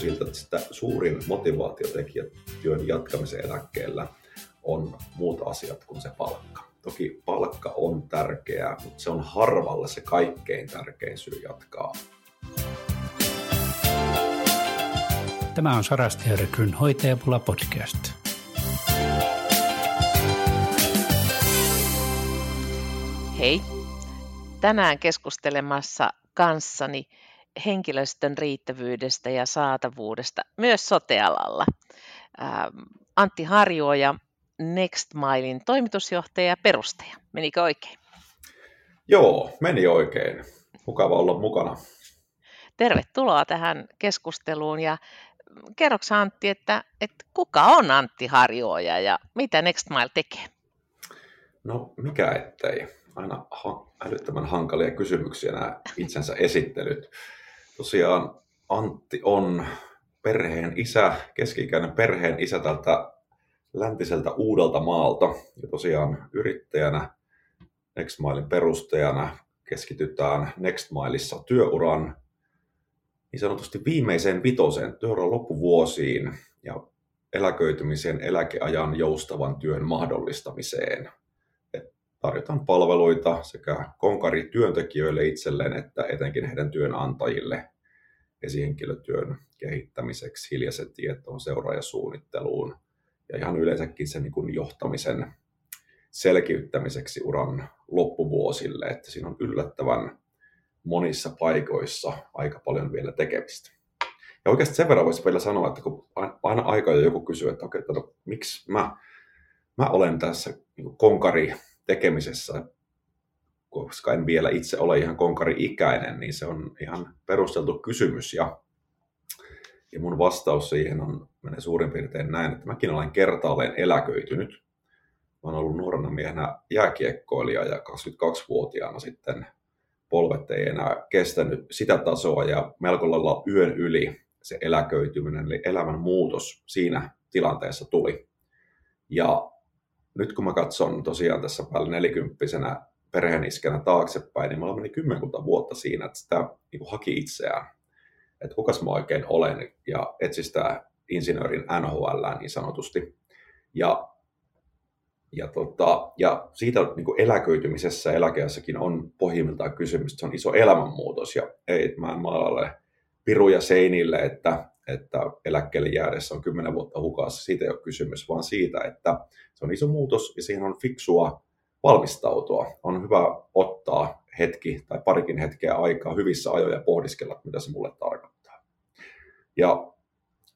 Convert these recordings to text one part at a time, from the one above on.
siltä, että sitä suurin motivaatiotekijä työn jatkamisen eläkkeellä on muut asiat kuin se palkka. Toki palkka on tärkeää, mutta se on harvalle se kaikkein tärkein syy jatkaa. Tämä on Sarasti Rekryn hoitajapula podcast. Hei! Tänään keskustelemassa kanssani henkilöstön riittävyydestä ja saatavuudesta myös sotealalla. Ähm, Antti Harjuoja, Nextmilein toimitusjohtaja ja perustaja. Menikö oikein? Joo, meni oikein. Mukava olla mukana. Tervetuloa tähän keskusteluun ja kerroksä Antti, että, että kuka on Antti Harjuoja ja mitä Nextmile tekee? No mikä ettei. Aina ha- älyttömän hankalia kysymyksiä nämä itsensä esittelyt. Tosiaan Antti on perheen isä, keski-ikäinen perheen isä tältä läntiseltä uudelta maalta. Ja tosiaan yrittäjänä, Nextmilein perustajana keskitytään Nextmileissa työuran niin sanotusti viimeiseen vitoseen työuran loppuvuosiin ja eläköitymisen eläkeajan joustavan työn mahdollistamiseen. Tarjotaan palveluita sekä konkari työntekijöille itselleen että etenkin heidän työnantajille esihenkilötyön kehittämiseksi, hiljaisen tietoon, seuraajasuunnitteluun ja ihan yleensäkin sen niin johtamisen selkiyttämiseksi uran loppuvuosille, että siinä on yllättävän monissa paikoissa aika paljon vielä tekemistä. Ja oikeasti sen verran voisi vielä sanoa, että kun aina aika joku kysyy, että okei, okay, miksi mä, mä olen tässä niin konkari tekemisessä, koska en vielä itse ole ihan konkari-ikäinen, niin se on ihan perusteltu kysymys. Ja, ja mun vastaus siihen on, menee suurin piirtein näin, että mäkin olen kertaalleen eläköitynyt. Mä olen ollut nuorena miehenä jääkiekkoilija ja 22-vuotiaana sitten polvet ei enää kestänyt sitä tasoa ja melko lailla yön yli se eläköityminen, eli elämän muutos siinä tilanteessa tuli. Ja nyt kun mä katson tosiaan tässä päälle nelikymppisenä perheeniskänä taaksepäin, niin mulla meni kymmenkunta vuotta siinä, että sitä niin haki itseään, että kukas mä oikein olen, ja etsi sitä insinöörin NHL niin sanotusti. Ja ja, tota, ja siitä niin kuin eläköitymisessä eläkeassakin on pohjimmiltaan kysymys, että se on iso elämänmuutos ja ei, mä en maalalle piruja seinille, että, että eläkkeelle jäädessä on kymmenen vuotta hukassa, siitä ei ole kysymys, vaan siitä, että se on iso muutos ja siihen on fiksua valmistautua. On hyvä ottaa hetki tai parikin hetkeä aikaa hyvissä ajoin ja pohdiskella, mitä se mulle tarkoittaa. Ja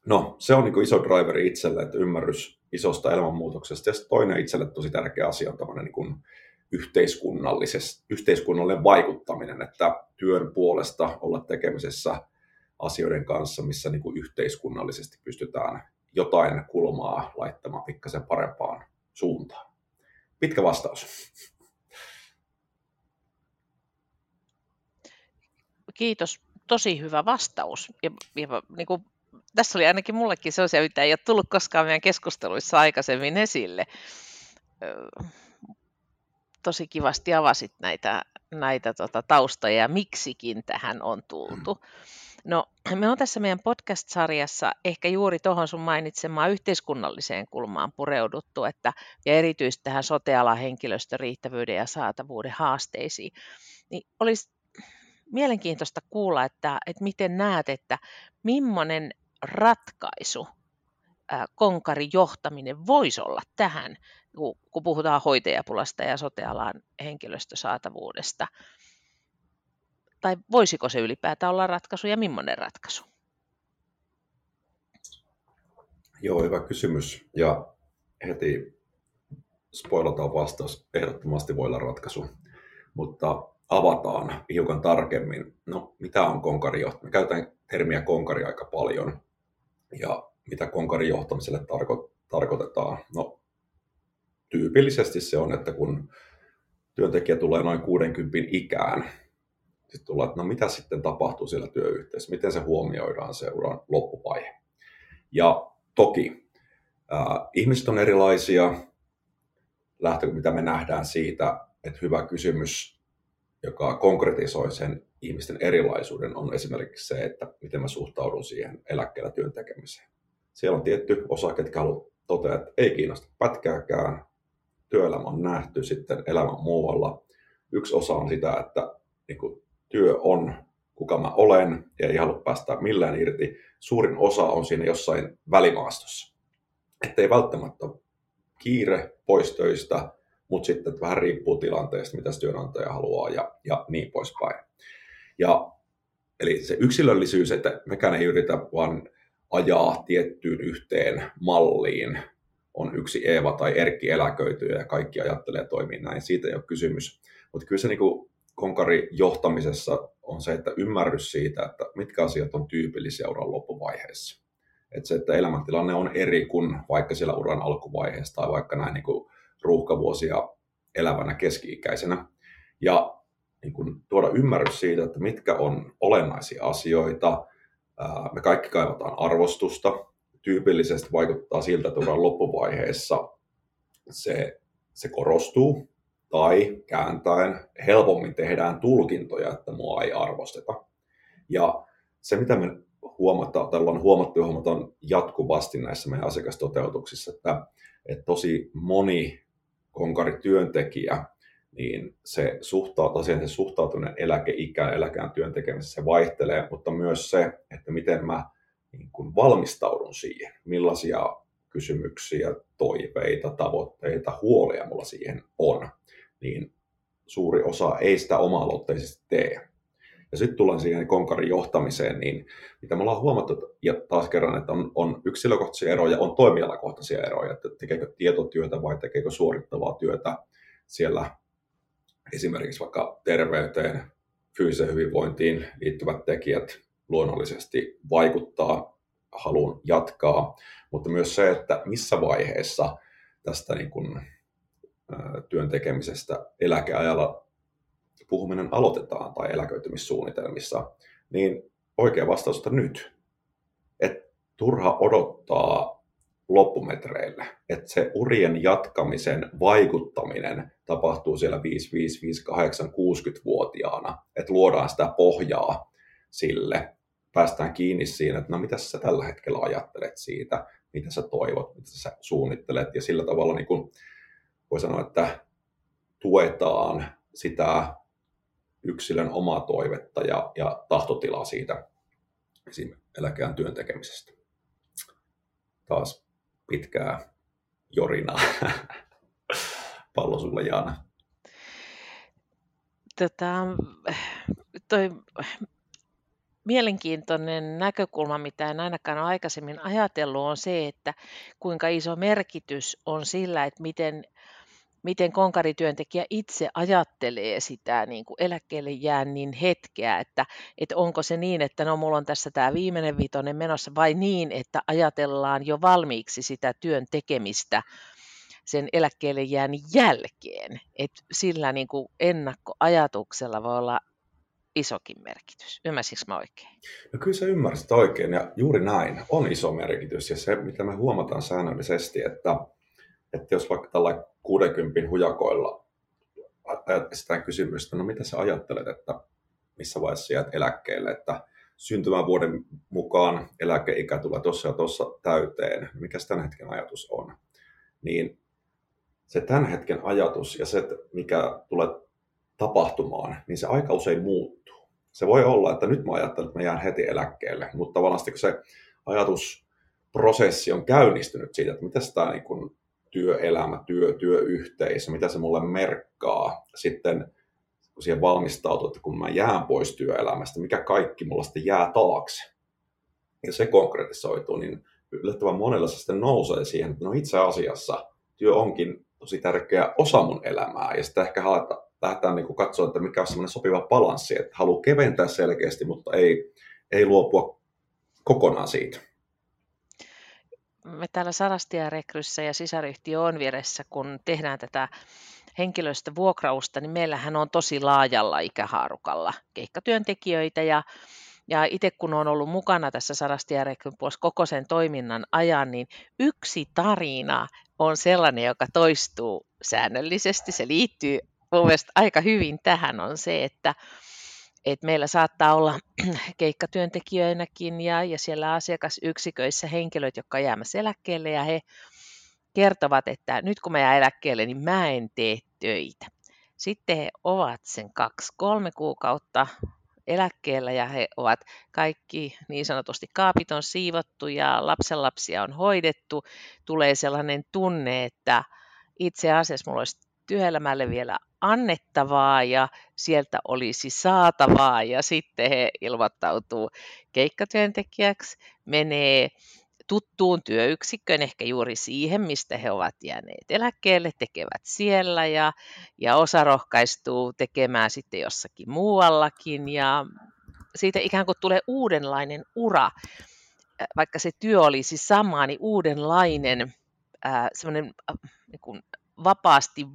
no, se on niin iso driveri itselle, että ymmärrys isosta elämänmuutoksesta. Ja toinen itselle tosi tärkeä asia on tämmöinen niin yhteiskunnallinen vaikuttaminen, että työn puolesta olla tekemisessä asioiden kanssa, missä niin kuin yhteiskunnallisesti pystytään jotain kulmaa laittamaan pikkasen parempaan suuntaan. Pitkä vastaus. Kiitos. Tosi hyvä vastaus. Ja, ja niin kuin tässä oli ainakin mullekin sellaisia, mitä ei ole tullut koskaan meidän keskusteluissa aikaisemmin esille. Tosi kivasti avasit näitä, näitä tota, taustoja ja miksikin tähän on tultu. No, me on tässä meidän podcast-sarjassa ehkä juuri tuohon sun mainitsemaan yhteiskunnalliseen kulmaan pureuduttu, että, ja erityisesti tähän sotealan henkilöstön riittävyyden ja saatavuuden haasteisiin. Niin olisi mielenkiintoista kuulla, että, että miten näet, että millainen ratkaisu konkarin johtaminen voisi olla tähän, kun puhutaan hoitajapulasta ja sotealan henkilöstösaatavuudesta? Tai voisiko se ylipäätään olla ratkaisu ja millainen ratkaisu? Joo, hyvä kysymys. Ja heti spoilataan vastaus. Ehdottomasti voi olla ratkaisu. Mutta avataan hiukan tarkemmin. No, mitä on konkarijohtaminen? Käytän termiä konkari aika paljon. Ja mitä konkarin johtamiselle tarko- tarkoitetaan? No, tyypillisesti se on, että kun työntekijä tulee noin 60 ikään, sitten tulee, että no mitä sitten tapahtuu siellä työyhteisössä, miten se huomioidaan se uran loppuvaihe. Ja toki äh, ihmiset on erilaisia, lähtö, mitä me nähdään siitä, että hyvä kysymys, joka konkretisoi sen ihmisten erilaisuuden on esimerkiksi se, että miten mä suhtaudun siihen eläkkeellä työn tekemiseen. Siellä on tietty osa, ketkä haluaa toteaa, että ei kiinnosta pätkääkään, työelämä on nähty sitten elämän muualla. Yksi osa on sitä, että niin kuin, työ on kuka mä olen ja ei halua päästä millään irti. Suurin osa on siinä jossain välimaastossa. Että ei välttämättä kiire pois töistä, mutta sitten vähän riippuu tilanteesta, mitä työnantaja haluaa ja, ja niin poispäin. Ja, eli se yksilöllisyys, että mekään ei yritä vaan ajaa tiettyyn yhteen malliin, on yksi Eeva tai Erkki eläköityy ja kaikki ajattelee ja toimii näin. Siitä ei ole kysymys. Mutta kyllä se niin kuin konkari johtamisessa on se, että ymmärrys siitä, että mitkä asiat on tyypillisiä uran loppuvaiheessa. Että se, että elämäntilanne on eri kuin vaikka siellä uran alkuvaiheessa tai vaikka näin niin kuin ruuhkavuosia elävänä keski-ikäisenä. Ja niin kuin tuoda ymmärrys siitä, että mitkä on olennaisia asioita. Me kaikki kaivataan arvostusta. Tyypillisesti vaikuttaa siltä, että uran loppuvaiheessa se, se korostuu tai kääntäen helpommin tehdään tulkintoja, että mua ei arvosteta. Ja se, mitä me huomataan, tai ollaan huomattu ja huomataan jatkuvasti näissä meidän asiakastoteutuksissa, että, että tosi moni konkarityöntekijä, niin se, suhtautuu, se suhtautuminen eläkeikään, eläkään työn tekemisessä se vaihtelee, mutta myös se, että miten mä niin kuin valmistaudun siihen, millaisia kysymyksiä, toiveita, tavoitteita, huolia mulla siihen on niin suuri osa ei sitä oma-aloitteisesti tee. Ja sitten tullaan siihen konkarin johtamiseen, niin mitä me ollaan huomattu, ja taas kerran, että on, on yksilökohtaisia eroja, on toimialakohtaisia eroja, että tekeekö tietotyötä vai tekeekö suorittavaa työtä siellä esimerkiksi vaikka terveyteen, fyysiseen hyvinvointiin liittyvät tekijät luonnollisesti vaikuttaa haluun jatkaa, mutta myös se, että missä vaiheessa tästä niin kuin työn tekemisestä eläkeajalla puhuminen aloitetaan tai eläköitymissuunnitelmissa, niin oikea vastaus on nyt. Et turha odottaa loppumetreille, että se urien jatkamisen vaikuttaminen tapahtuu siellä 5, 5, 5, 8, 60-vuotiaana, että luodaan sitä pohjaa sille, päästään kiinni siinä, että no mitä sä tällä hetkellä ajattelet siitä, mitä sä toivot, mitä sä suunnittelet, ja sillä tavalla niin kun voi sanoa, että tuetaan sitä yksilön omaa toivetta ja, ja tahtotilaa siitä esim. eläkeään työn tekemisestä. Taas pitkää jorinaa. Pallo sulle, Jaana. Tota, toi mielenkiintoinen näkökulma, mitä en ainakaan ole aikaisemmin ajatellut, on se, että kuinka iso merkitys on sillä, että miten miten konkarityöntekijä itse ajattelee sitä niin kuin eläkkeelle jäännin hetkeä, että, että onko se niin, että no mulla on tässä tämä viimeinen vitonen menossa, vai niin, että ajatellaan jo valmiiksi sitä työn tekemistä sen eläkkeelle jäännin jälkeen, että sillä niin kuin ennakkoajatuksella voi olla isokin merkitys. Ymmärsinkö mä oikein? No kyllä sä ymmärsit oikein ja juuri näin on iso merkitys ja se mitä me huomataan säännöllisesti, että, että jos vaikka tällä 60 hujakoilla esitetään kysymystä, no mitä sä ajattelet, että missä vaiheessa jäät eläkkeelle, että syntymävuoden mukaan eläkeikä tulee tuossa ja tuossa täyteen, mikä tämän hetken ajatus on, niin se tämän hetken ajatus ja se, mikä tulee tapahtumaan, niin se aika usein muuttuu. Se voi olla, että nyt mä ajattelen, että mä jään heti eläkkeelle, mutta tavallaan kun se ajatusprosessi on käynnistynyt siitä, että mitä tämä niin kuin työelämä, työ, työyhteisö, mitä se mulle merkkaa sitten, kun siihen valmistautuu, että kun mä jään pois työelämästä, mikä kaikki mulla sitten jää taakse. Ja se konkretisoituu, niin yllättävän monella se sitten nousee siihen, että no itse asiassa työ onkin tosi tärkeä osa mun elämää. Ja sitten ehkä lähdetään niin katsoa, että mikä on semmoinen sopiva balanssi, että haluaa keventää selkeästi, mutta ei, ei luopua kokonaan siitä me täällä Sarastia Rekryssä ja sisaryhtiö on vieressä, kun tehdään tätä henkilöstövuokrausta, niin meillähän on tosi laajalla ikähaarukalla keikkatyöntekijöitä ja ja itse kun olen ollut mukana tässä Sarastia Rekryn koko sen toiminnan ajan, niin yksi tarina on sellainen, joka toistuu säännöllisesti. Se liittyy mun aika hyvin tähän, on se, että Et meillä saattaa olla keikkatyöntekijöinäkin ja, ja siellä asiakasyksiköissä henkilöt, jotka jäämässä eläkkeelle ja he kertovat, että nyt kun mä jään eläkkeelle, niin mä en tee töitä. Sitten he ovat sen kaksi-kolme kuukautta eläkkeellä ja he ovat kaikki niin sanotusti kaapit on siivottu ja lapsenlapsia on hoidettu. Tulee sellainen tunne, että itse asiassa mulla olisi työelämälle vielä annettavaa ja sieltä olisi saatavaa. Ja sitten he ilmoittautuu keikkatyöntekijäksi, menee tuttuun työyksikköön, ehkä juuri siihen, mistä he ovat jääneet eläkkeelle, tekevät siellä ja, ja osa rohkaistuu tekemään sitten jossakin muuallakin. Ja siitä ikään kuin tulee uudenlainen ura, vaikka se työ olisi sama, niin uudenlainen äh, semmoinen äh, niin vapaasti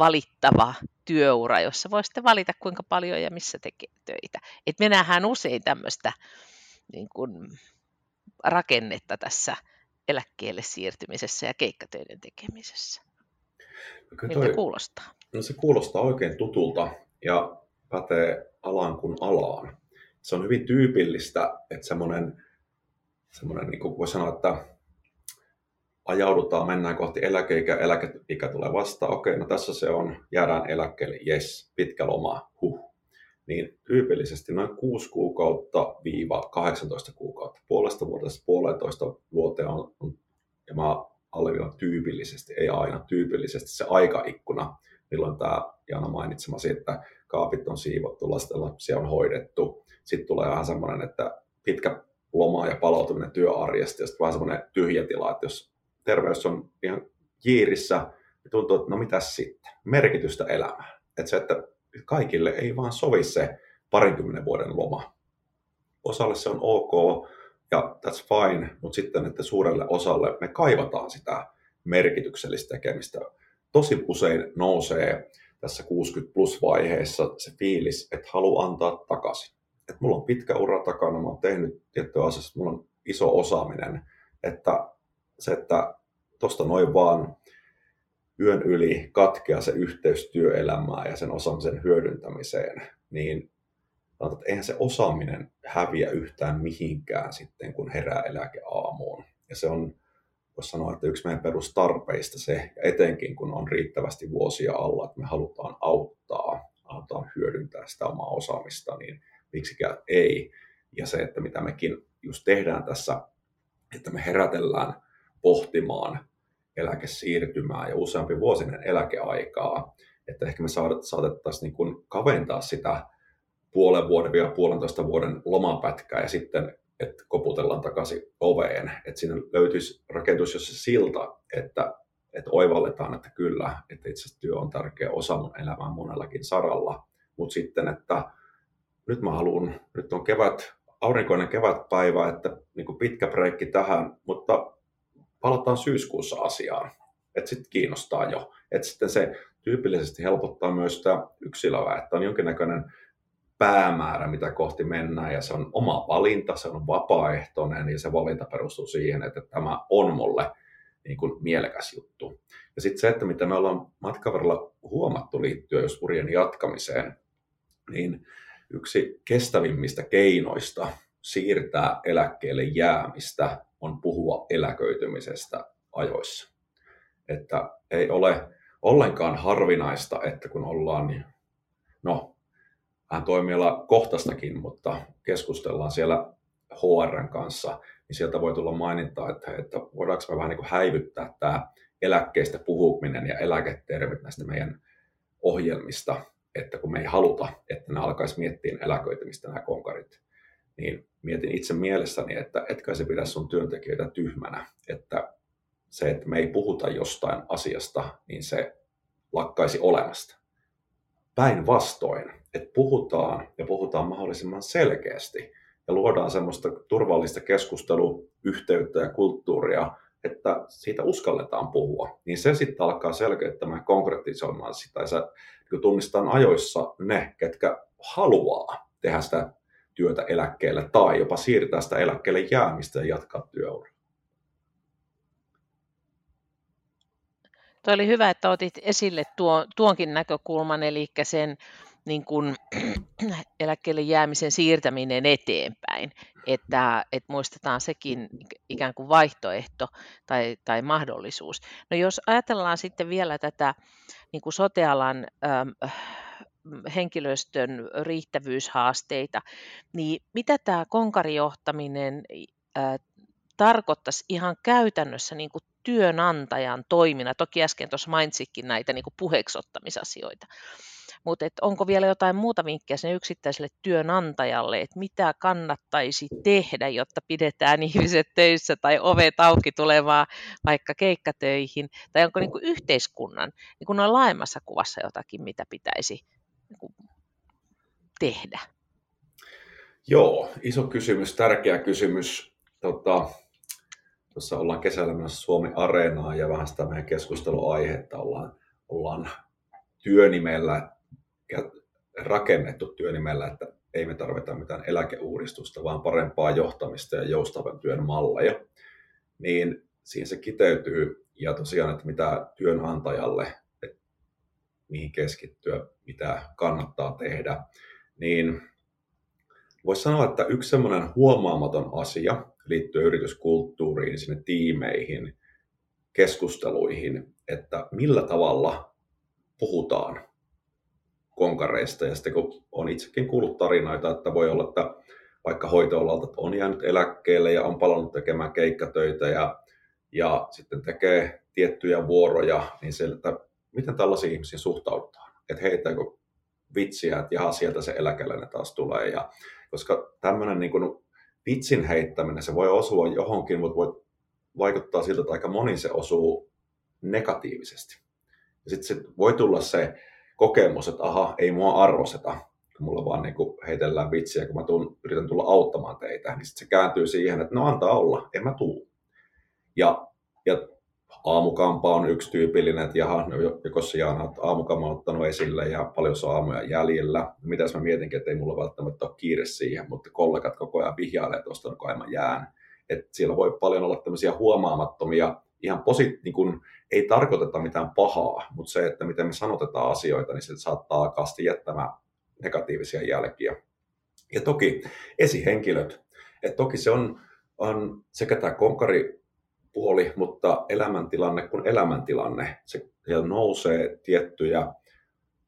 valittava työura, jossa voi sitten valita kuinka paljon ja missä tekee töitä. Et me nähdään usein tämmöistä niin kuin, rakennetta tässä eläkkeelle siirtymisessä ja keikkatöiden tekemisessä. No Miltä toi, kuulostaa? No se kuulostaa oikein tutulta ja pätee alaan kuin alaan. Se on hyvin tyypillistä, että semmoinen, semmoinen niin kuin voi sanoa, että ajaudutaan, mennään kohti eläkeikä, eläkeikä tulee vastaan, okei, no tässä se on, jäädään eläkkeelle, yes, pitkä loma, huh. Niin tyypillisesti noin 6 kuukautta viiva 18 kuukautta, puolesta vuodesta puolentoista vuoteen on, on ja mä alleviivan tyypillisesti, ei aina, tyypillisesti se aikaikkuna, milloin tämä Jana mainitsemasi, että kaapit on siivottu, lasten lapsia on hoidettu. Sitten tulee vähän semmoinen, että pitkä loma ja palautuminen työarjesta ja sitten vähän semmoinen tyhjä tila, että jos terveys on ihan jiirissä, niin tuntuu, että no mitäs sitten, merkitystä elämään. Että se, että kaikille ei vaan sovi se parinkymmenen vuoden loma. Osalle se on ok ja that's fine, mutta sitten, että suurelle osalle me kaivataan sitä merkityksellistä tekemistä. Tosi usein nousee tässä 60 plus vaiheessa se fiilis, että haluaa antaa takaisin. Että mulla on pitkä ura takana, mä oon tehnyt tiettyä asiasta, mulla on iso osaaminen, että se, että tuosta noin vaan yön yli katkea se yhteys työelämään ja sen osaamisen hyödyntämiseen, niin että eihän se osaaminen häviä yhtään mihinkään sitten, kun herää eläkeaamuun. Ja se on, voisi sanoa, että yksi meidän perustarpeista se, ja etenkin kun on riittävästi vuosia alla, että me halutaan auttaa, halutaan hyödyntää sitä omaa osaamista, niin miksikään ei. Ja se, että mitä mekin just tehdään tässä, että me herätellään pohtimaan eläkesiirtymää ja useampi vuosinen eläkeaikaa, että ehkä me saatettaisiin niin kuin kaventaa sitä puolen vuoden ja puolentoista vuoden lomapätkää ja sitten, että koputellaan takaisin oveen, että siinä löytyisi, rakentus jos se silta, että, että oivalletaan, että kyllä, että itse asiassa työ on tärkeä osa mun elämää monellakin saralla, mutta sitten, että nyt mä haluan, nyt on kevät, aurinkoinen kevätpäivä, että niin kuin pitkä breikki tähän, mutta palataan syyskuussa asiaan. Että sitten kiinnostaa jo. Että sitten se tyypillisesti helpottaa myös sitä yksilöä, että on jonkinnäköinen päämäärä, mitä kohti mennään, ja se on oma valinta, se on vapaaehtoinen, ja se valinta perustuu siihen, että tämä on mulle niin kuin mielekäs juttu. Ja sitten se, että mitä me ollaan matkan varrella huomattu liittyen jos urien jatkamiseen, niin yksi kestävimmistä keinoista siirtää eläkkeelle jäämistä on puhua eläköitymisestä ajoissa. Että ei ole ollenkaan harvinaista, että kun ollaan, niin, no, vähän toimiala kohtastakin, mutta keskustellaan siellä HRn kanssa, niin sieltä voi tulla mainintaa, että, että voidaanko me vähän niin kuin häivyttää tämä eläkkeistä puhuminen ja eläketermit näistä meidän ohjelmista, että kun me ei haluta, että ne alkaisi miettiä eläköitymistä nämä konkarit, niin mietin itse mielessäni, että etkä se pidä sun työntekijöitä tyhmänä, että se, että me ei puhuta jostain asiasta, niin se lakkaisi olemasta. Päinvastoin, että puhutaan ja puhutaan mahdollisimman selkeästi ja luodaan semmoista turvallista keskusteluyhteyttä ja kulttuuria, että siitä uskalletaan puhua, niin se sitten alkaa selkeyttämään konkretisoimaan sitä ja se tunnistaa ajoissa ne, ketkä haluaa tehdä sitä työtä eläkkeelle tai jopa siirtää sitä eläkkeelle jäämistä ja jatkaa työuraa. Tuo oli hyvä, että otit esille tuo, tuonkin näkökulman, eli sen niin kuin, eläkkeelle jäämisen siirtäminen eteenpäin, että, että muistetaan sekin ikään kuin vaihtoehto tai, tai mahdollisuus. No jos ajatellaan sitten vielä tätä niin kuin sotealan ähm, henkilöstön riittävyyshaasteita, niin mitä tämä konkarijohtaminen tarkoittaisi ihan käytännössä niin kuin työnantajan toimina? Toki äsken tuossa mainitsikin näitä niin kuin puheeksottamisasioita. Mutta onko vielä jotain muuta vinkkejä sen yksittäiselle työnantajalle, että mitä kannattaisi tehdä, jotta pidetään ihmiset töissä tai ovet auki tulevaa vaikka keikkatöihin, tai onko niin kuin yhteiskunnan niin kuin on laajemmassa kuvassa jotakin, mitä pitäisi niin tehdä? Joo, iso kysymys, tärkeä kysymys. Tota, tuossa ollaan kesällä menossa Suomi Areenaan ja vähän sitä meidän keskusteluaihetta ollaan, ollaan työnimellä rakennettu työnimellä, että ei me tarvita mitään eläkeuudistusta, vaan parempaa johtamista ja joustavan työn malleja, niin siinä se kiteytyy. Ja tosiaan, että mitä työnantajalle, mihin keskittyä, mitä kannattaa tehdä, niin voisi sanoa, että yksi semmoinen huomaamaton asia liittyy yrityskulttuuriin, sinne tiimeihin, keskusteluihin, että millä tavalla puhutaan konkareista. Ja sitten kun on itsekin kuullut tarinoita, että voi olla, että vaikka hoitoalalta on jäänyt eläkkeelle ja on palannut tekemään keikkatöitä ja, ja sitten tekee tiettyjä vuoroja, niin se, että miten tällaisiin ihmisiin suhtaudutaan. Että heittääkö vitsiä, että jaha, sieltä se eläkeläinen taas tulee. Ja, koska tämmöinen niin kuin vitsin heittäminen, se voi osua johonkin, mutta voi vaikuttaa siltä, että aika moni se osuu negatiivisesti. Ja sitten sit voi tulla se kokemus, että aha, ei mua arvosteta, kun mulla vaan niin kuin heitellään vitsiä, kun mä tuun, yritän tulla auttamaan teitä, niin sitten se kääntyy siihen, että no antaa olla, en mä tuu. Ja, ja aamukampa on yksi tyypillinen, että jaha, no joko Jaana olet aamukampa ottanut esille ja paljon aamuja jäljellä. Mitäs mä mietinkin, että ei mulla välttämättä ole kiire siihen, mutta kollegat koko ajan vihjailee tuosta, no kai mä jään. Et siellä voi paljon olla tämmöisiä huomaamattomia ihan posit, niin kun, ei tarkoiteta mitään pahaa, mutta se, että miten me sanotetaan asioita, niin se saattaa alkaasti jättämään negatiivisia jälkiä. Ja toki esihenkilöt. Et toki se on, on sekä tämä konkaripuoli, mutta elämäntilanne kuin elämäntilanne. Se, siellä nousee tiettyjä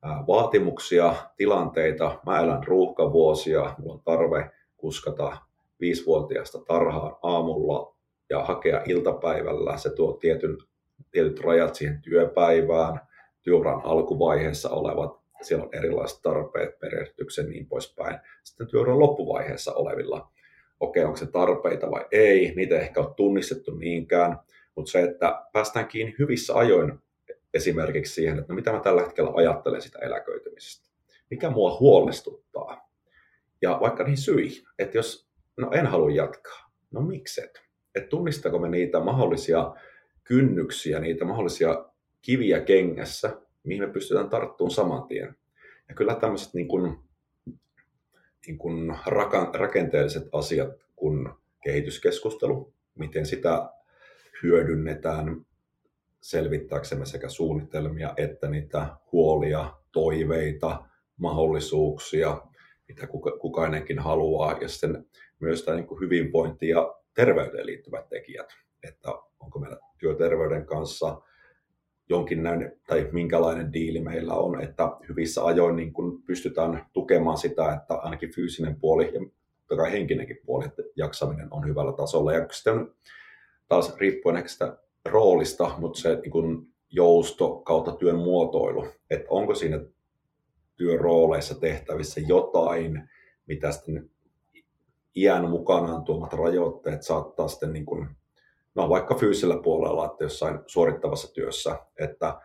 vaatimuksia, tilanteita. Mä elän ruuhkavuosia, mulla on tarve kuskata viisivuotiaasta tarhaan aamulla ja hakea iltapäivällä. Se tuo tietyn, tietyt rajat siihen työpäivään, työuran alkuvaiheessa olevat, siellä on erilaiset tarpeet, perehdytyksen niin poispäin. Sitten työuran loppuvaiheessa olevilla, okei, onko se tarpeita vai ei, niitä ei ehkä ole tunnistettu niinkään, mutta se, että päästään kiinni hyvissä ajoin esimerkiksi siihen, että no mitä mä tällä hetkellä ajattelen sitä eläköitymisestä, mikä mua huolestuttaa, ja vaikka niin syihin, että jos no en halua jatkaa, no mikset, että tunnistako me niitä mahdollisia kynnyksiä, niitä mahdollisia kiviä kengässä, mihin me pystytään tarttumaan saman tien. Ja kyllä tämmöiset niin kuin, niin kuin rakenteelliset asiat kuin kehityskeskustelu, miten sitä hyödynnetään selvittääksemme sekä suunnitelmia että niitä huolia, toiveita, mahdollisuuksia, mitä kukainenkin haluaa, ja sitten myös tämä niin kuin hyvinvointi ja terveyteen liittyvät tekijät, että onko meillä työterveyden kanssa jonkinlainen tai minkälainen diili meillä on, että hyvissä ajoin niin kun pystytään tukemaan sitä, että ainakin fyysinen puoli ja totta kai henkinenkin puoli, että jaksaminen on hyvällä tasolla. Ja sitten taas riippuen ehkä sitä roolista, mutta se niin kun jousto kautta työn muotoilu, että onko siinä työrooleissa tehtävissä jotain, mitä sitten iän mukanaan tuomat rajoitteet saattaa sitten niin kuin, no vaikka fyysisellä puolella, että jossain suorittavassa työssä, että,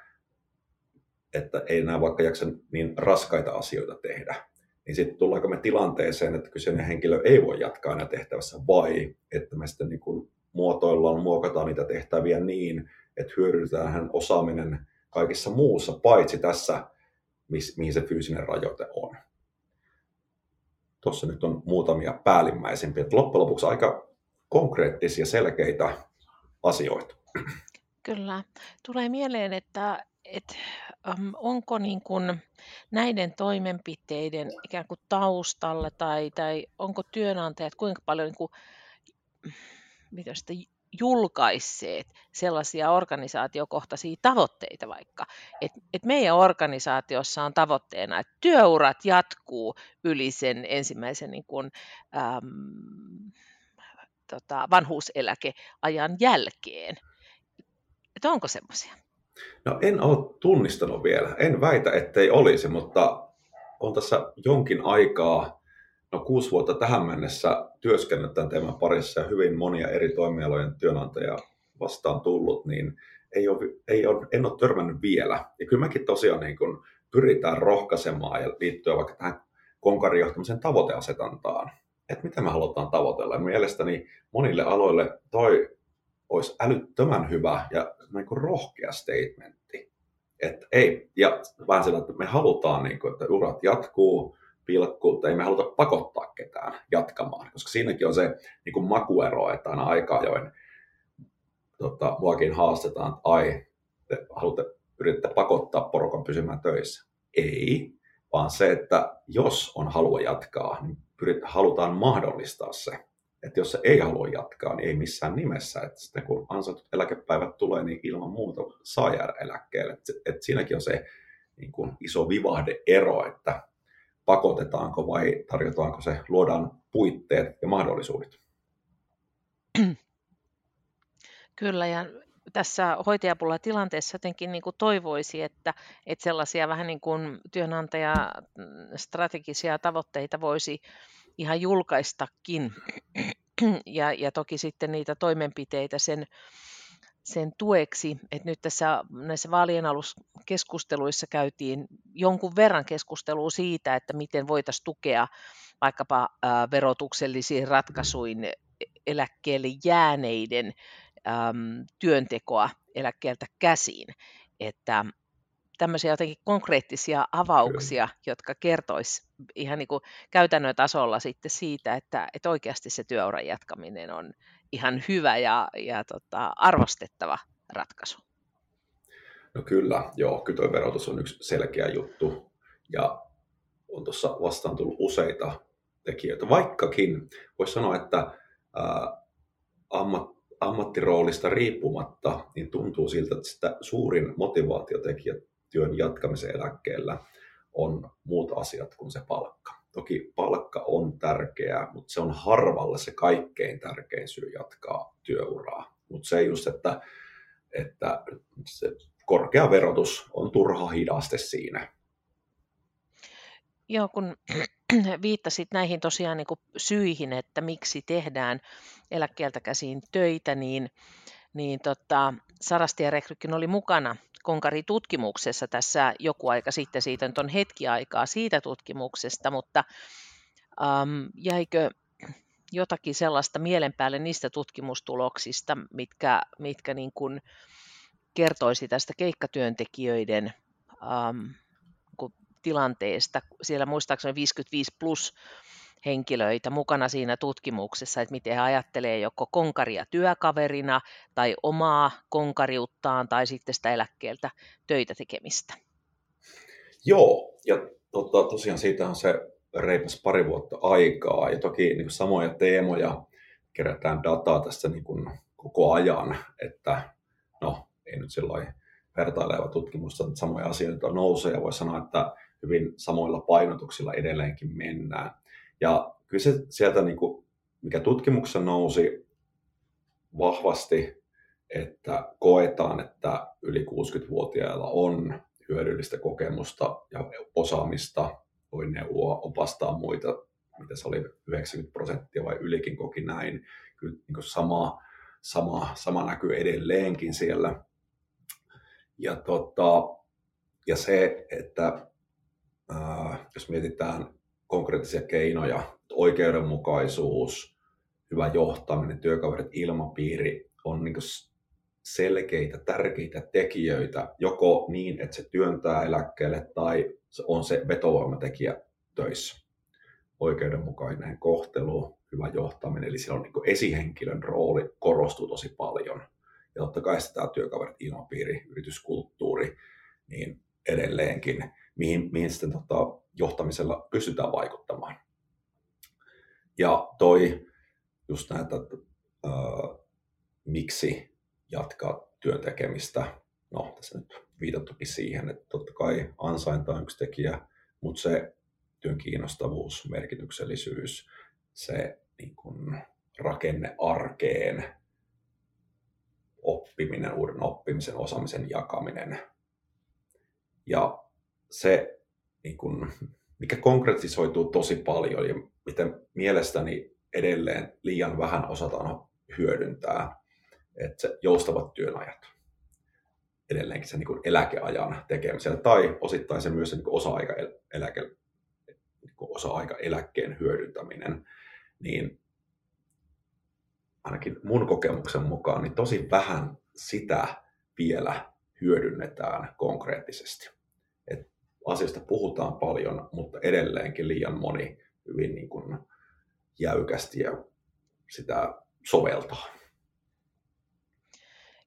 että ei enää vaikka jaksa niin raskaita asioita tehdä, niin sitten tullaanko me tilanteeseen, että kyseinen henkilö ei voi jatkaa enää tehtävässä vai että me sitten niin kuin muotoillaan, muokataan niitä tehtäviä niin, että hyödynnetään hän osaaminen kaikessa muussa, paitsi tässä, mihin se fyysinen rajoite on tuossa nyt on muutamia päällimmäisempiä. Loppujen lopuksi aika konkreettisia, selkeitä asioita. Kyllä. Tulee mieleen, että, et, um, onko niin kun näiden toimenpiteiden ikään kuin taustalla tai, tai onko työnantajat kuinka paljon niin kuin, mitä sitä, julkaisseet sellaisia organisaatiokohtaisia tavoitteita vaikka. Et, et meidän organisaatiossa on tavoitteena, että työurat jatkuu yli sen ensimmäisen niin kun, äm, tota, vanhuuseläkeajan jälkeen. Et onko semmoisia? No en ole tunnistanut vielä. En väitä, ettei olisi, mutta on tässä jonkin aikaa, no kuusi vuotta tähän mennessä työskennellyt tämän teeman parissa ja hyvin monia eri toimialojen työnantajia vastaan tullut, niin ei ole, ei ole, en ole törmännyt vielä. Ja kyllä mekin tosiaan niin kuin pyritään rohkaisemaan ja liittyä vaikka tähän konkarijohtamisen tavoiteasetantaan, että mitä me halutaan tavoitella. Ja mielestäni monille aloille toi olisi älyttömän hyvä ja niin kuin rohkea statementti. Että ei, ja vähän sillä, että me halutaan, niin kuin, että urat jatkuu, pilkkuu, mutta ei me haluta pakottaa ketään jatkamaan, koska siinäkin on se niin kuin makuero, että aina aika ajoin tota, muakin haastetaan, että ai, te haluatte, yritätte pakottaa porukan pysymään töissä. Ei, vaan se, että jos on halua jatkaa, niin pyrit, halutaan mahdollistaa se että jos se ei halua jatkaa, niin ei missään nimessä. Että sitten kun ansaitut eläkepäivät tulee, niin ilman muuta saa jäädä eläkkeelle. Että, että siinäkin on se niin kuin iso vivahde-ero, että pakotetaanko vai tarjotaanko se, luodaan puitteet ja mahdollisuudet. Kyllä, ja tässä hoitajapulla tilanteessa jotenkin niin kuin toivoisi, että, että sellaisia vähän niin kuin työnantajastrategisia tavoitteita voisi ihan julkaistakin. Ja, ja toki sitten niitä toimenpiteitä sen, sen tueksi, että nyt tässä näissä vaalien aluskeskusteluissa käytiin jonkun verran keskustelua siitä, että miten voitaisiin tukea vaikkapa verotuksellisiin ratkaisuin eläkkeelle jääneiden äm, työntekoa eläkkeeltä käsiin. Että tämmöisiä jotenkin konkreettisia avauksia, Kyllä. jotka kertois ihan niin kuin käytännön tasolla sitten siitä, että, että oikeasti se työuran jatkaminen on ihan hyvä ja, ja tota, arvostettava ratkaisu. No kyllä, joo, kyllä tuo verotus on yksi selkeä juttu ja on tuossa vastaan tullut useita tekijöitä, vaikkakin voisi sanoa, että ää, ammat, ammattiroolista riippumatta, niin tuntuu siltä, että sitä suurin motivaatiotekijä työn jatkamisen eläkkeellä on muut asiat kuin se palkka. Toki palkka on tärkeää, mutta se on harvalle se kaikkein tärkein syy jatkaa työuraa. Mutta se just, että, että se korkea verotus on turha hidaste siinä. Joo, kun viittasit näihin tosiaan niin kuin syihin, että miksi tehdään eläkkeeltä käsiin töitä, niin, niin tota, Sarasti rekrykin oli mukana Konkari-tutkimuksessa tässä joku aika sitten, siitä nyt on hetki aikaa siitä tutkimuksesta, mutta ähm, jäikö jotakin sellaista mielen päälle niistä tutkimustuloksista, mitkä, mitkä niin kuin kertoisi tästä keikkatyöntekijöiden ähm, tilanteesta. Siellä muistaakseni 55 plus henkilöitä mukana siinä tutkimuksessa, että miten he ajattelee joko konkaria työkaverina tai omaa konkariuttaan tai sitten sitä eläkkeeltä töitä tekemistä. Joo, ja tota, tosiaan siitä on se reipas pari vuotta aikaa ja toki niin samoja teemoja kerätään dataa tässä niin kuin koko ajan, että no ei nyt sellainen vertaileva tutkimus, samoja asioita nousee ja voi sanoa, että hyvin samoilla painotuksilla edelleenkin mennään. Ja kyllä se sieltä, niin kuin, mikä tutkimuksessa nousi vahvasti, että koetaan, että yli 60-vuotiailla on hyödyllistä kokemusta ja osaamista, voi neuvoa, opastaa muita, mitä se oli 90 prosenttia vai ylikin koki näin. Kyllä niin sama, sama, sama näkyy edelleenkin siellä. Ja, tota, ja se, että ää, jos mietitään konkreettisia keinoja, oikeudenmukaisuus, hyvä johtaminen, työkaverit, ilmapiiri on niin selkeitä, tärkeitä tekijöitä, joko niin, että se työntää eläkkeelle tai on se vetovoimatekijä töissä. Oikeudenmukainen kohtelu, hyvä johtaminen, eli siellä on niin esihenkilön rooli korostuu tosi paljon. Ja totta kai sitä työkaverit, ilmapiiri, yrityskulttuuri, niin edelleenkin, mihin, mihin sitten tota, johtamisella pystytään vaikuttamaan. Ja toi just näitä, äh, miksi jatkaa työn tekemistä, no tässä nyt viitattukin siihen, että totta kai ansainta on yksi tekijä, mutta se työn kiinnostavuus, merkityksellisyys, se niin kun, rakenne arkeen, oppiminen, uuden oppimisen, osaamisen jakaminen. Ja se, niin kun, mikä konkretisoituu tosi paljon ja miten mielestäni edelleen liian vähän osataan hyödyntää, että se joustavat työnajat edelleenkin sen niin eläkeajan tekemisellä tai osittain se myös se niin osa-aikaeläke, niin osa-aikaeläkkeen hyödyntäminen, niin ainakin mun kokemuksen mukaan, niin tosi vähän sitä vielä hyödynnetään konkreettisesti. Et asioista puhutaan paljon, mutta edelleenkin liian moni hyvin niin kuin jäykästi ja sitä soveltaa.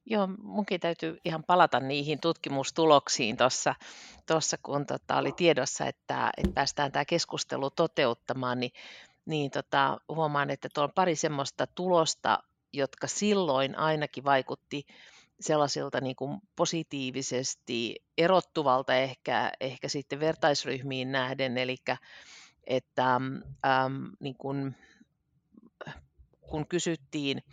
Joo, munkin täytyy ihan palata niihin tutkimustuloksiin tuossa, tossa, kun tota, oli tiedossa, että, että päästään tämä keskustelu toteuttamaan, niin niin tota, huomaan, että tuolla on pari semmoista tulosta, jotka silloin ainakin vaikutti sellaisilta niin kuin positiivisesti erottuvalta ehkä, ehkä sitten vertaisryhmiin nähden, eli että äm, niin kuin, kun kysyttiin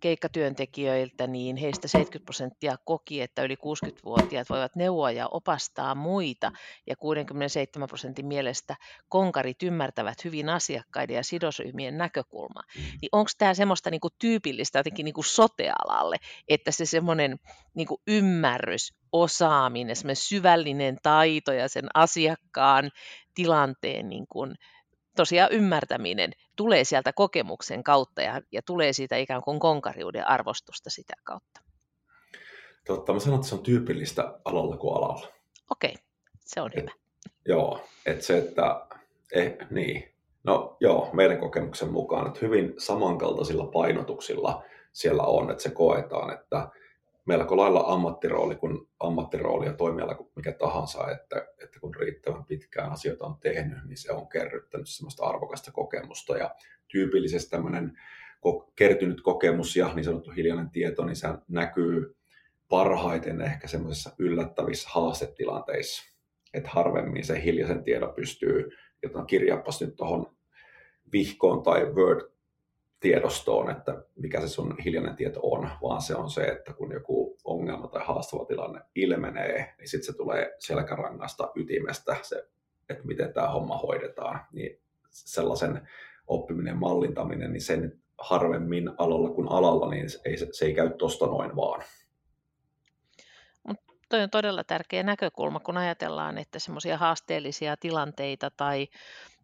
keikkatyöntekijöiltä, niin heistä 70 prosenttia koki, että yli 60-vuotiaat voivat neuvoa ja opastaa muita, ja 67 prosentin mielestä konkarit ymmärtävät hyvin asiakkaiden ja sidosryhmien näkökulmaa. Mm. Niin onko tämä semmoista niinku tyypillistä jotenkin niinku sotealalle, että se semmoinen niinku ymmärrys, osaaminen, syvällinen taito ja sen asiakkaan tilanteen niin kuin, tosiaan ymmärtäminen tulee sieltä kokemuksen kautta ja, ja tulee siitä ikään kuin konkariuden arvostusta sitä kautta. Totta, mä sanon, että se on tyypillistä alalla kuin alalla. Okei, se on et, hyvä. Joo, että se, että eh, niin. No joo, meidän kokemuksen mukaan, että hyvin samankaltaisilla painotuksilla siellä on, että se koetaan, että melko lailla ammattirooli kuin ammattirooli ja toimiala kuin mikä tahansa, että, että kun riittävän pitkään asioita on tehnyt, niin se on kerryttänyt sellaista arvokasta kokemusta ja tyypillisesti tämmöinen kertynyt kokemus ja niin sanottu hiljainen tieto, niin se näkyy parhaiten ehkä semmoisissa yllättävissä haastetilanteissa, että harvemmin se hiljaisen tiedon pystyy, jotain kirjappas nyt tuohon vihkoon tai Word tiedostoon, että mikä se sun hiljainen tieto on, vaan se on se, että kun joku ongelma tai haastava tilanne ilmenee, niin sitten se tulee selkärangasta ytimestä, se, että miten tämä homma hoidetaan. Niin sellaisen oppiminen, mallintaminen, niin sen harvemmin alalla kuin alalla, niin se ei, se ei käy tuosta noin vaan. Toi on todella tärkeä näkökulma, kun ajatellaan, että semmoisia haasteellisia tilanteita tai,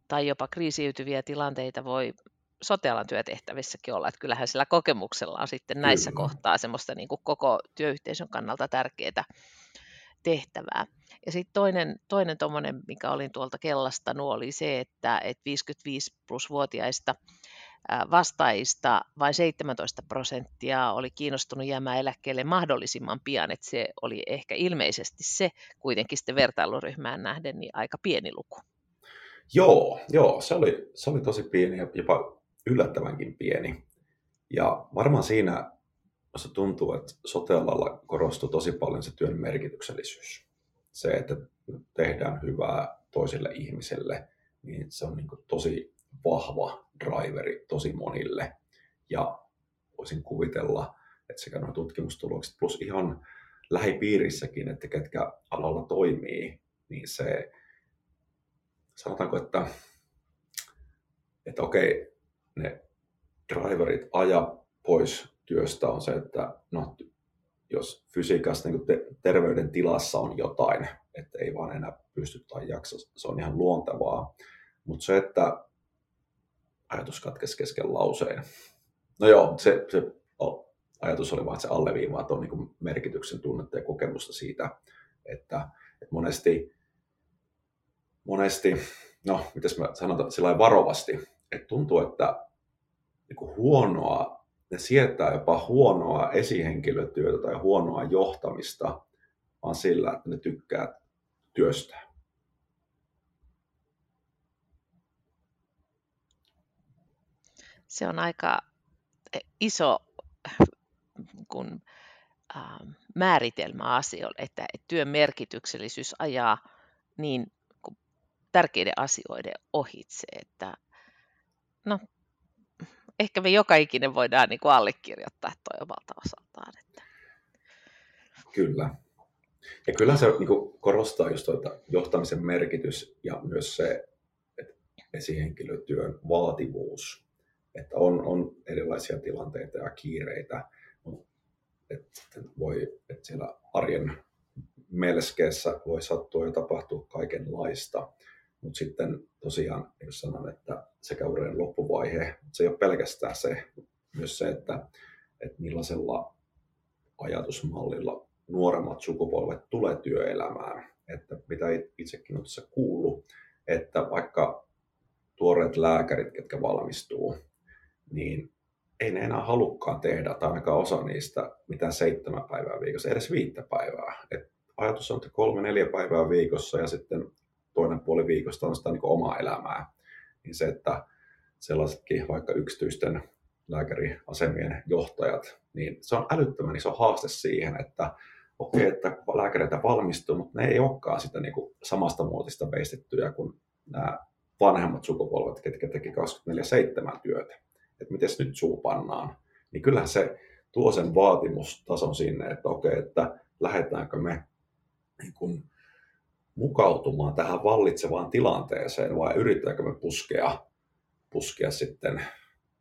tai jopa kriisiytyviä tilanteita voi sotealan työtehtävissäkin olla, että kyllähän sillä kokemuksella on sitten näissä Kyllä. kohtaa semmoista niin kuin koko työyhteisön kannalta tärkeää tehtävää. Ja sitten toinen, toinen tommonen, mikä olin tuolta kellastanut, oli se, että, että 55 plus vuotiaista vastaajista vain 17 prosenttia oli kiinnostunut jäämään eläkkeelle mahdollisimman pian, että se oli ehkä ilmeisesti se kuitenkin sitten vertailuryhmään nähden niin aika pieni luku. Joo, joo se, oli, se oli tosi pieni ja jopa yllättävänkin pieni. Ja varmaan siinä se tuntuu, että sotealalla korostuu tosi paljon se työn merkityksellisyys. Se, että tehdään hyvää toisille ihmisille, niin se on niin tosi vahva driveri tosi monille. Ja voisin kuvitella, että sekä nuo tutkimustulokset plus ihan lähipiirissäkin, että ketkä alalla toimii, niin se, sanotaanko, että, että okei, ne driverit aja pois työstä on se, että no, jos fysiikassa niin te- terveyden tilassa on jotain, että ei vaan enää pysty tai jaksa, se on ihan luontevaa. Mutta se, että ajatus katkesi kesken lauseen. No joo, se, se ajatus oli vaan, että se alleviivaa tuon niin merkityksen tunnetta ja kokemusta siitä, että, että monesti, monesti, no, miten mä sanon sillä varovasti, että tuntuu, että niin huonoa, ne sietää jopa huonoa esihenkilötyötä tai huonoa johtamista vaan sillä, että ne tykkää työstää. Se on aika iso kun, äh, määritelmä asioille, että, että työn merkityksellisyys ajaa niin tärkeiden asioiden ohitse, että no, ehkä me joka ikinen voidaan niin kuin allekirjoittaa toi omalta osaltaan. Että. Kyllä. Ja kyllä se niin kuin korostaa just tuota johtamisen merkitys ja myös se että esihenkilötyön vaativuus. Että on, on erilaisia tilanteita ja kiireitä, että, voi, että siellä arjen melskeessä voi sattua ja tapahtua kaikenlaista. Mutta sitten tosiaan, jos sanon, että sekä uuden loppuvaihe, se ei ole pelkästään se, myös se, että, että millaisella ajatusmallilla nuoremmat sukupolvet tulee työelämään. Että mitä itsekin on tässä kuullut, että vaikka tuoreet lääkärit, ketkä valmistuu, niin ei ne enää halukkaan tehdä, tai ainakaan osa niistä, mitään seitsemän päivää viikossa, edes viittä päivää. Et ajatus on, että kolme, neljä päivää viikossa ja sitten puoli viikosta on sitä niin omaa elämää. Niin se, että sellaisetkin vaikka yksityisten lääkäriasemien johtajat, niin se on älyttömän iso haaste siihen, että okei, okay, että lääkäreitä valmistuu, mutta ne ei olekaan sitä niin kuin samasta muotista veistettyjä kuin nämä vanhemmat sukupolvet, ketkä teki 24-7 työtä että miten nyt suu pannaan, niin kyllähän se tuo sen vaatimustason sinne, että okei, että lähdetäänkö me niin kuin mukautumaan tähän vallitsevaan tilanteeseen vai yritetäänkö me puskea, puskea sitten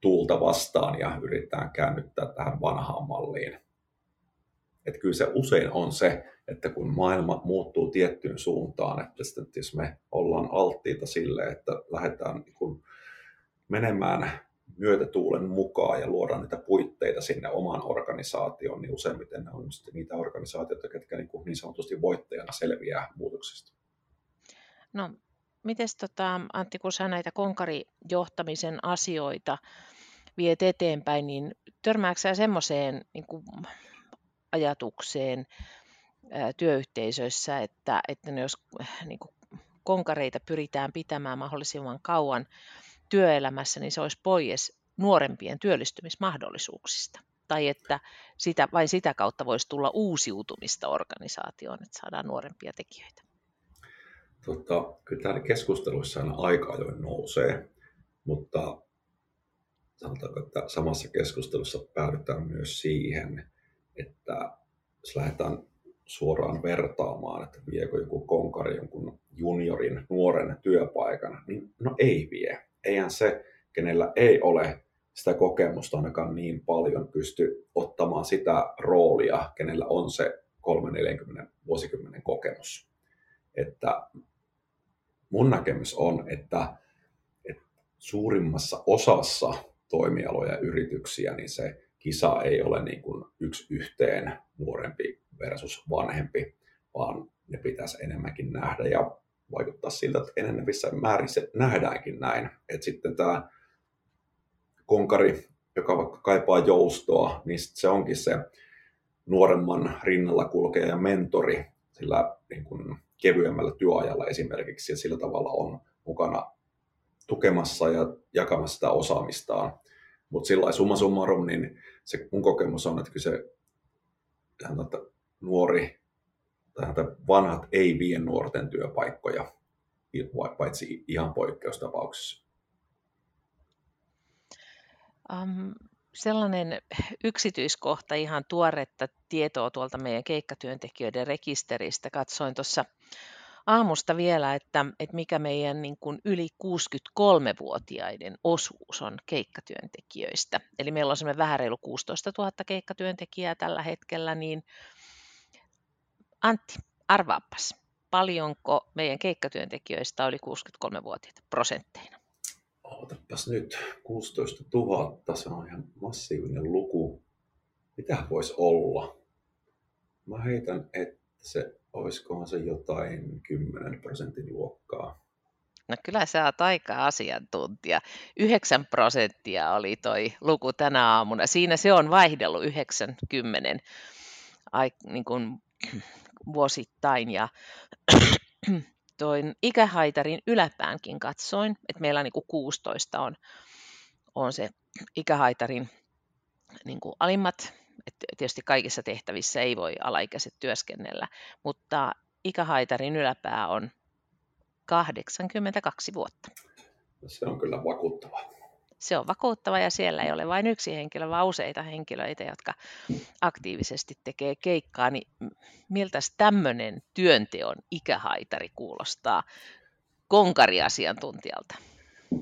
tuulta vastaan ja yritetään käännyttää tähän vanhaan malliin. Että kyllä se usein on se, että kun maailma muuttuu tiettyyn suuntaan, että sitten jos me ollaan alttiita sille, että lähdetään niin menemään myötätuulen mukaan ja luodaan niitä puitteita sinne omaan organisaatioon, niin useimmiten ne on niitä organisaatioita, jotka niin, kuin niin sanotusti voittajana selviää muutoksesta. No, miten tota, Antti, kun sä näitä konkarijohtamisen asioita viet eteenpäin, niin törmääksä sä semmoiseen niin ajatukseen ää, työyhteisöissä, että, että jos niin kuin, konkareita pyritään pitämään mahdollisimman kauan työelämässä, niin se olisi pois nuorempien työllistymismahdollisuuksista. Tai että sitä, vain sitä kautta voisi tulla uusiutumista organisaatioon, että saadaan nuorempia tekijöitä. Tota, kyllä täällä keskusteluissa aina aika ajoin nousee, mutta sanotaanko, että samassa keskustelussa päädytään myös siihen, että jos lähdetään suoraan vertaamaan, että viekö joku konkari jonkun juniorin nuoren työpaikan, niin no ei vie eihän se, kenellä ei ole sitä kokemusta ainakaan niin paljon, pysty ottamaan sitä roolia, kenellä on se 3-40 vuosikymmenen kokemus. Että mun näkemys on, että, että suurimmassa osassa toimialoja ja yrityksiä, niin se kisa ei ole niin kuin yksi yhteen nuorempi versus vanhempi, vaan ne pitäisi enemmänkin nähdä. Ja vaikuttaa siltä, että enenevissä määrin se nähdäänkin näin. Että sitten tämä konkari, joka vaikka kaipaa joustoa, niin se onkin se nuoremman rinnalla kulkea ja mentori sillä niin kuin kevyemmällä työajalla esimerkiksi, ja sillä tavalla on mukana tukemassa ja jakamassa sitä osaamistaan. Mutta sillä summa summarum, niin se mun kokemus on, että kyllä se nuori tai vanhat ei vie nuorten työpaikkoja, paitsi ihan poikkeustapauksessa. Um, sellainen yksityiskohta, ihan tuoretta tietoa tuolta meidän keikkatyöntekijöiden rekisteristä. Katsoin tuossa aamusta vielä, että, että mikä meidän niin kuin yli 63-vuotiaiden osuus on keikkatyöntekijöistä. Eli meillä on semmoinen vähän reilu 16 000 keikkatyöntekijää tällä hetkellä, niin Antti, arvaapas, paljonko meidän keikkatyöntekijöistä oli 63-vuotiaita prosentteina? Otapas nyt, 16 000, se on ihan massiivinen luku. Mitä voisi olla? Mä heitän, että se olisikohan se jotain 10 prosentin luokkaa. No kyllä sä oot aika asiantuntija. 9 prosenttia oli toi luku tänä aamuna. Siinä se on vaihdellut 90 ai, niin kuin vuosittain ja toin ikähaitarin yläpäänkin katsoin, että meillä niin kuin 16 on, on se ikähaitarin niin kuin alimmat, että tietysti kaikissa tehtävissä ei voi alaikäiset työskennellä, mutta ikähaitarin yläpää on 82 vuotta. Se on kyllä vakuuttava. Se on vakuuttava ja siellä ei ole vain yksi henkilö, vaan useita henkilöitä, jotka aktiivisesti tekee keikkaa. Niin miltä tämmöinen työnteon ikähaitari kuulostaa konkariasiantuntijalta?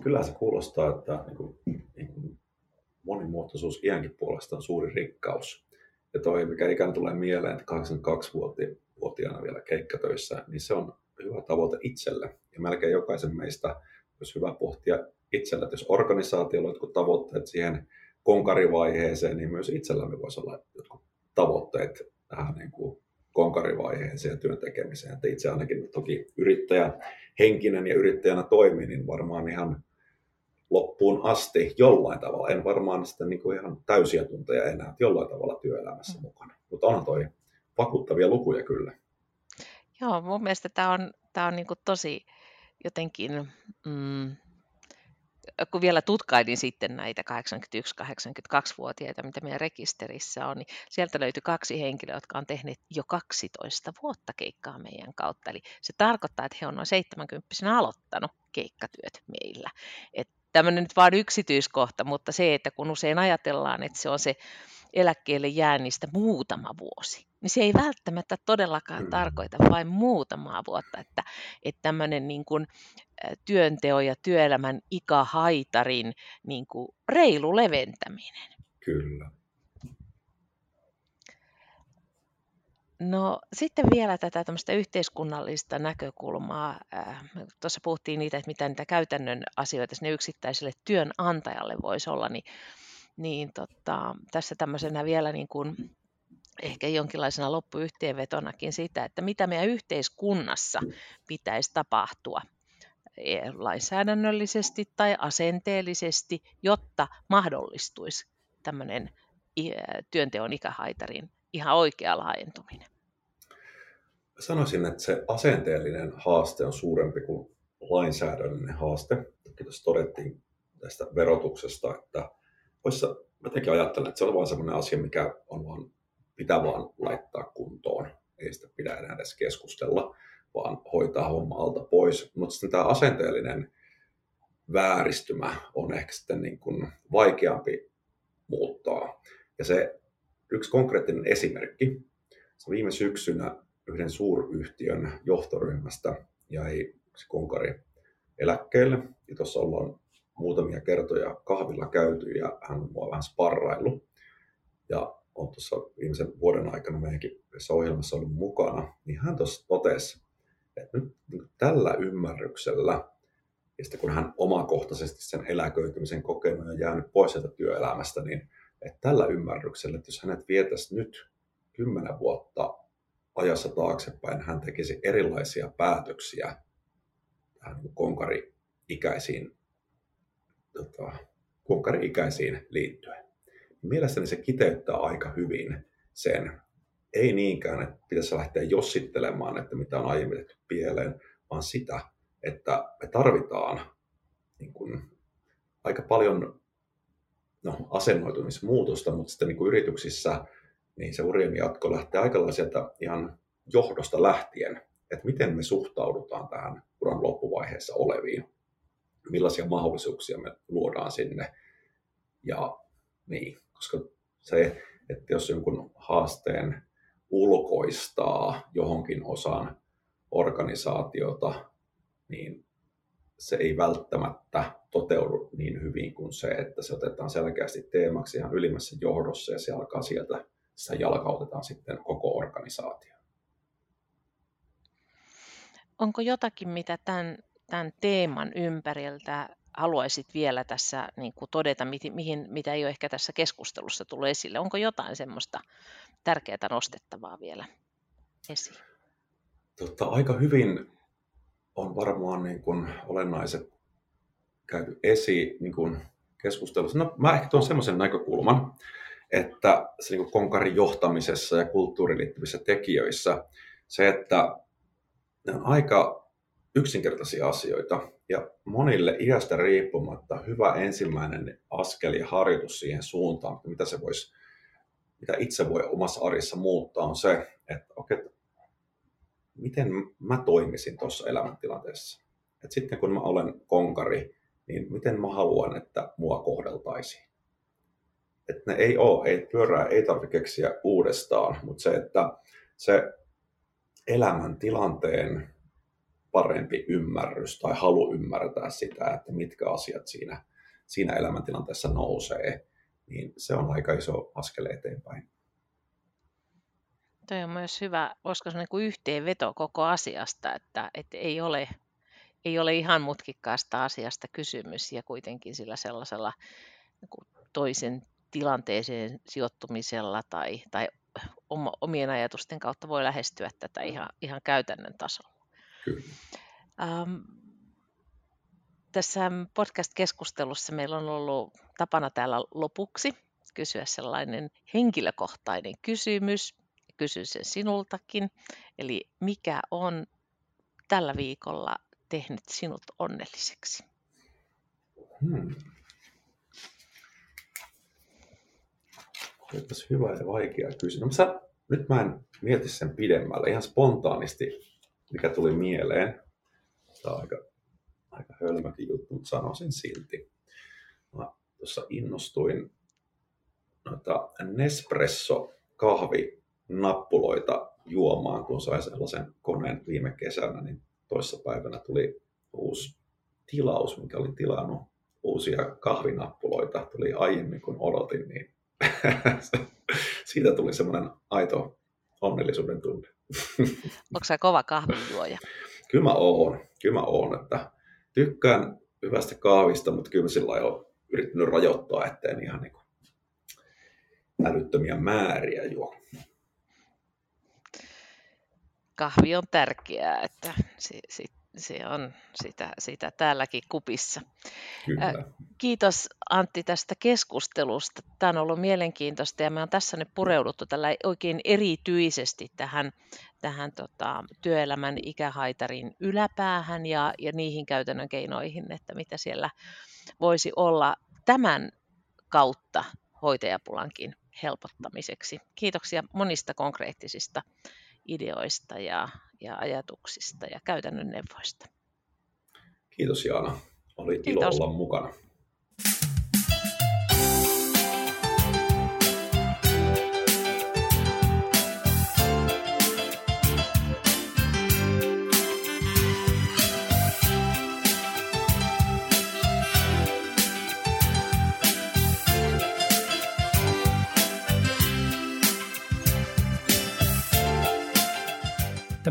Kyllä se kuulostaa, että niin kuin, niin kuin monimuotoisuus iänkin puolesta on suuri rikkaus. Ja toi, mikä ikään tulee mieleen, että 82-vuotiaana vielä keikkatöissä, niin se on hyvä tavoite itselle. Ja melkein jokaisen meistä olisi hyvä pohtia itsellä, että jos organisaatiolla on jotkut tavoitteet siihen konkarivaiheeseen, niin myös itsellämme voisi olla jotkut tavoitteet tähän niin kuin konkarivaiheeseen ja työn tekemiseen. Että itse ainakin toki yrittäjä henkinen ja yrittäjänä toimii, niin varmaan ihan loppuun asti jollain tavalla. En varmaan sitten niin kuin ihan täysiä tunteja enää, jollain tavalla työelämässä mm. mukana. Mutta on toi vakuuttavia lukuja kyllä. Joo, mun mielestä tämä on, tää on niin kuin tosi jotenkin, mm, kun vielä tutkailin sitten näitä 81-82-vuotiaita, mitä meidän rekisterissä on, niin sieltä löytyi kaksi henkilöä, jotka on tehneet jo 12 vuotta keikkaa meidän kautta. Eli se tarkoittaa, että he on noin 70 aloittanut keikkatyöt meillä. Että tämmöinen nyt vain yksityiskohta, mutta se, että kun usein ajatellaan, että se on se eläkkeelle jäännistä muutama vuosi, niin se ei välttämättä todellakaan tarkoita vain muutamaa vuotta, että, että tämmöinen niin kuin työnteo ja työelämän ikähaitarin niin kuin reilu leventäminen. Kyllä. No sitten vielä tätä tämmöistä yhteiskunnallista näkökulmaa. Tuossa puhuttiin niitä, että mitä niitä käytännön asioita sinne yksittäiselle työnantajalle voisi olla, niin, niin tota, tässä tämmöisenä vielä niin kuin ehkä jonkinlaisena loppuyhteenvetonakin sitä, että mitä meidän yhteiskunnassa pitäisi tapahtua e, lainsäädännöllisesti tai asenteellisesti, jotta mahdollistuisi tämmöinen työnteon ikähaitarin ihan oikea laajentuminen? Sanoisin, että se asenteellinen haaste on suurempi kuin lainsäädännöllinen haaste. Tuossa todettiin tästä verotuksesta, että voissa, mä jotenkin ajattelen, että se on vain sellainen asia, mikä on vaan, pitää vaan laittaa kuntoon. Ei sitä pidä enää edes keskustella, vaan hoitaa homma alta pois. Mutta sitten tämä asenteellinen vääristymä on ehkä sitten niin kuin vaikeampi muuttaa. Ja se Yksi konkreettinen esimerkki. Viime syksynä yhden suuryhtiön johtoryhmästä jäi yksi konkari eläkkeelle. Ja tuossa ollaan muutamia kertoja kahvilla käyty ja hän on mua vähän sparrailu. Ja on tuossa viimeisen vuoden aikana meidänkin ohjelmassa ollut mukana, niin hän tuossa totesi, että nyt niin tällä ymmärryksellä, ja sitten kun hän omakohtaisesti sen eläköitymisen kokenut ja jäänyt pois sieltä työelämästä, niin että tällä ymmärryksellä, että jos hänet vietäisi nyt kymmenen vuotta ajassa taaksepäin, hän tekisi erilaisia päätöksiä tähän niin konkari-ikäisiin, tota, konkari-ikäisiin liittyen. Mielestäni se kiteyttää aika hyvin sen, ei niinkään, että pitäisi lähteä jossittelemaan, että mitä on aiemmin tehty pieleen, vaan sitä, että me tarvitaan niin kuin, aika paljon no, asennoitumismuutosta, mutta sitten niin kuin yrityksissä niin se urien jatko lähtee aika sieltä ihan johdosta lähtien, että miten me suhtaudutaan tähän uran loppuvaiheessa oleviin, millaisia mahdollisuuksia me luodaan sinne. Ja niin, koska se, että jos jonkun haasteen ulkoistaa johonkin osaan organisaatiota, niin se ei välttämättä toteudu niin hyvin kuin se, että se otetaan selkeästi teemaksi ihan ylimmässä johdossa ja se alkaa sieltä, sitä jalkautetaan sitten koko organisaatio. Onko jotakin, mitä tämän, tämän teeman ympäriltä haluaisit vielä tässä niin kuin todeta, mihin, mitä ei ole ehkä tässä keskustelussa tullut esille? Onko jotain semmoista tärkeää nostettavaa vielä esiin? Tota, aika hyvin on varmaan niin kuin olennaiset käyty esiin niin kuin keskustelussa. No, mä ehkä tuon semmoisen näkökulman, että se niin konkarin johtamisessa ja kulttuuriin liittyvissä tekijöissä se, että ne on aika yksinkertaisia asioita ja monille iästä riippumatta hyvä ensimmäinen askel ja harjoitus siihen suuntaan, mitä se voisi, mitä itse voi omassa arjessa muuttaa, on se, että okei, okay, miten mä toimisin tuossa elämäntilanteessa. Et sitten kun mä olen konkari, niin miten mä haluan, että mua kohdeltaisiin. Että ne ei ole, ei, pyörää ei tarvitse keksiä uudestaan, mutta se, että se elämäntilanteen parempi ymmärrys tai halu ymmärtää sitä, että mitkä asiat siinä, siinä elämäntilanteessa nousee, niin se on aika iso askel eteenpäin. Toi on myös hyvä, voisiko sanoa niin yhteenveto koko asiasta, että, että ei, ole, ei ole ihan mutkikkaasta asiasta kysymys ja kuitenkin sillä sellaisella niin toisen tilanteeseen sijoittumisella tai, tai omien ajatusten kautta voi lähestyä tätä ihan, ihan käytännön tasolla. Kyllä. Ähm, tässä podcast-keskustelussa meillä on ollut tapana täällä lopuksi kysyä sellainen henkilökohtainen kysymys. Kysyn sen sinultakin. Eli mikä on tällä viikolla tehnyt sinut onnelliseksi? Hmm. Olipas hyvä ja vaikea kysymys. No, nyt mä en mieti sen pidemmälle. Ihan spontaanisti, mikä tuli mieleen. Tämä on aika, aika hölmäkin juttu, mutta sanoisin silti. Mä tuossa innostuin noita Nespresso kahvinappuloita juomaan, kun sain sellaisen koneen viime kesänä, niin toissapäivänä tuli uusi tilaus, mikä oli tilannut uusia kahvinappuloita, tuli aiemmin kuin odotin, niin siitä tuli semmoinen aito onnellisuuden tunne. Onko se kova kahvinjuoja? Kyllä mä oon. Kyllä mä oon, että tykkään hyvästä kahvista, mutta kyllä mä sillä olen yrittänyt rajoittaa, ettei ihan niin älyttömiä määriä juo. Kahvi on tärkeää, että se, se, se on sitä, sitä täälläkin kupissa. Kyllä. Kiitos Antti tästä keskustelusta. Tämä on ollut mielenkiintoista ja me on tässä nyt pureuduttu tällä oikein erityisesti tähän, tähän tota, työelämän ikähaitarin yläpäähän ja, ja niihin käytännön keinoihin, että mitä siellä voisi olla tämän kautta hoitajapulankin helpottamiseksi. Kiitoksia monista konkreettisista ideoista ja, ja ajatuksista ja käytännön neuvoista. Kiitos Jaana. Oli Kiitos. ilo olla mukana.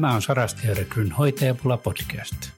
Tämä on Sarasti Gryn hoitajapula podcast.